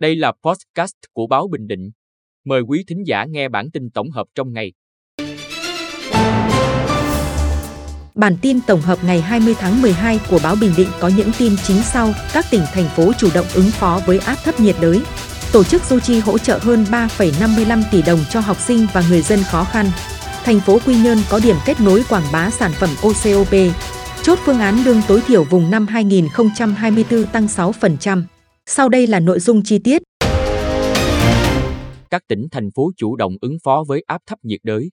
Đây là podcast của báo Bình Định. Mời quý thính giả nghe bản tin tổng hợp trong ngày. Bản tin tổng hợp ngày 20 tháng 12 của báo Bình Định có những tin chính sau. Các tỉnh, thành phố chủ động ứng phó với áp thấp nhiệt đới. Tổ chức Du Chi hỗ trợ hơn 3,55 tỷ đồng cho học sinh và người dân khó khăn. Thành phố Quy Nhơn có điểm kết nối quảng bá sản phẩm OCOP. Chốt phương án lương tối thiểu vùng năm 2024 tăng 6%. Sau đây là nội dung chi tiết. Các tỉnh thành phố chủ động ứng phó với áp thấp nhiệt đới.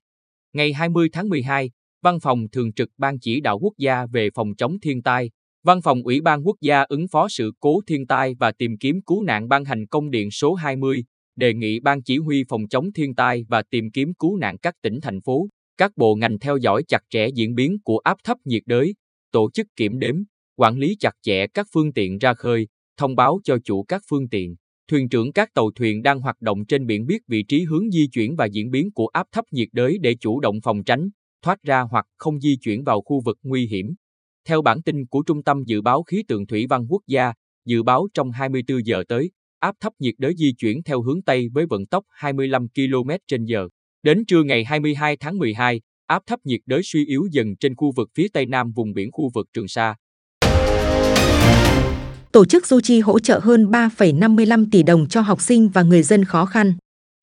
Ngày 20 tháng 12, Văn phòng Thường trực Ban Chỉ đạo Quốc gia về phòng chống thiên tai, Văn phòng Ủy ban Quốc gia ứng phó sự cố thiên tai và tìm kiếm cứu nạn ban hành công điện số 20, đề nghị Ban Chỉ huy phòng chống thiên tai và tìm kiếm cứu nạn các tỉnh thành phố, các bộ ngành theo dõi chặt chẽ diễn biến của áp thấp nhiệt đới, tổ chức kiểm đếm, quản lý chặt chẽ các phương tiện ra khơi, thông báo cho chủ các phương tiện, thuyền trưởng các tàu thuyền đang hoạt động trên biển biết vị trí hướng di chuyển và diễn biến của áp thấp nhiệt đới để chủ động phòng tránh, thoát ra hoặc không di chuyển vào khu vực nguy hiểm. Theo bản tin của Trung tâm Dự báo Khí tượng Thủy văn Quốc gia, dự báo trong 24 giờ tới, áp thấp nhiệt đới di chuyển theo hướng Tây với vận tốc 25 km/h. Đến trưa ngày 22 tháng 12, áp thấp nhiệt đới suy yếu dần trên khu vực phía Tây Nam vùng biển khu vực Trường Sa. Tổ chức Du Chi hỗ trợ hơn 3,55 tỷ đồng cho học sinh và người dân khó khăn.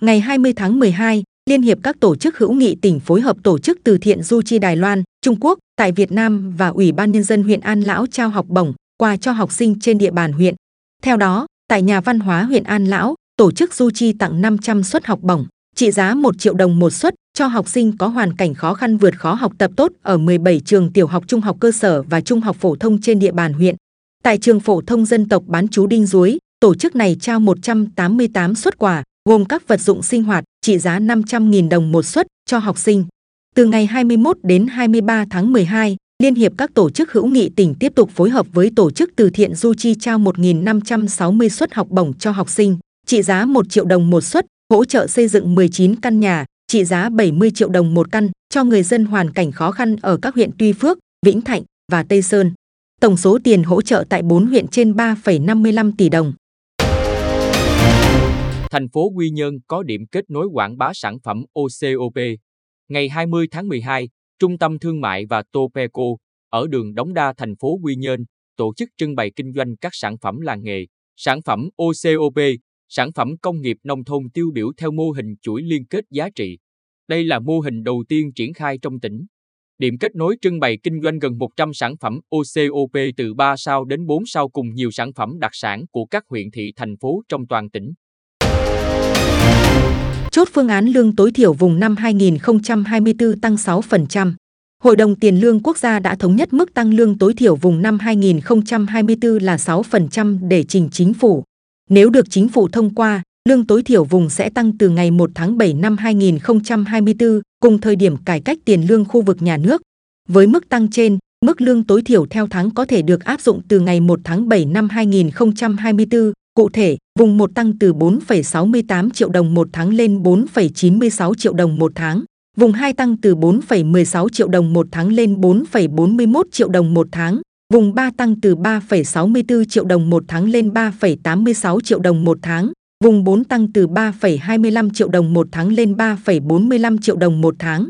Ngày 20 tháng 12, Liên hiệp các tổ chức hữu nghị tỉnh phối hợp tổ chức từ thiện Du Chi Đài Loan, Trung Quốc tại Việt Nam và Ủy ban Nhân dân huyện An Lão trao học bổng, quà cho học sinh trên địa bàn huyện. Theo đó, tại nhà văn hóa huyện An Lão, tổ chức Du Chi tặng 500 suất học bổng, trị giá 1 triệu đồng một suất cho học sinh có hoàn cảnh khó khăn vượt khó học tập tốt ở 17 trường tiểu học trung học cơ sở và trung học phổ thông trên địa bàn huyện. Tại trường phổ thông dân tộc bán chú Đinh Duối, tổ chức này trao 188 suất quà, gồm các vật dụng sinh hoạt trị giá 500.000 đồng một suất cho học sinh. Từ ngày 21 đến 23 tháng 12, Liên hiệp các tổ chức hữu nghị tỉnh tiếp tục phối hợp với tổ chức từ thiện Du Chi trao 1.560 suất học bổng cho học sinh, trị giá 1 triệu đồng một suất, hỗ trợ xây dựng 19 căn nhà, trị giá 70 triệu đồng một căn cho người dân hoàn cảnh khó khăn ở các huyện Tuy Phước, Vĩnh Thạnh và Tây Sơn. Tổng số tiền hỗ trợ tại 4 huyện trên 3,55 tỷ đồng. Thành phố Quy Nhơn có điểm kết nối quảng bá sản phẩm OCOP. Ngày 20 tháng 12, Trung tâm Thương mại và Topeco ở đường Đống Đa thành phố Quy Nhơn tổ chức trưng bày kinh doanh các sản phẩm làng nghề, sản phẩm OCOP, sản phẩm công nghiệp nông thôn tiêu biểu theo mô hình chuỗi liên kết giá trị. Đây là mô hình đầu tiên triển khai trong tỉnh. Điểm kết nối trưng bày kinh doanh gần 100 sản phẩm OCOP từ 3 sao đến 4 sao cùng nhiều sản phẩm đặc sản của các huyện thị thành phố trong toàn tỉnh. Chốt phương án lương tối thiểu vùng năm 2024 tăng 6%. Hội đồng Tiền lương Quốc gia đã thống nhất mức tăng lương tối thiểu vùng năm 2024 là 6% để trình chính phủ. Nếu được chính phủ thông qua, lương tối thiểu vùng sẽ tăng từ ngày 1 tháng 7 năm 2024, cùng thời điểm cải cách tiền lương khu vực nhà nước. Với mức tăng trên, mức lương tối thiểu theo tháng có thể được áp dụng từ ngày 1 tháng 7 năm 2024. Cụ thể, vùng 1 tăng từ 4,68 triệu đồng một tháng lên 4,96 triệu đồng một tháng. Vùng 2 tăng từ 4,16 triệu đồng một tháng lên 4,41 triệu đồng một tháng. Vùng 3 tăng từ 3,64 triệu đồng một tháng lên 3,86 triệu đồng một tháng. Vùng 4 tăng từ 3,25 triệu đồng một tháng lên 3,45 triệu đồng một tháng.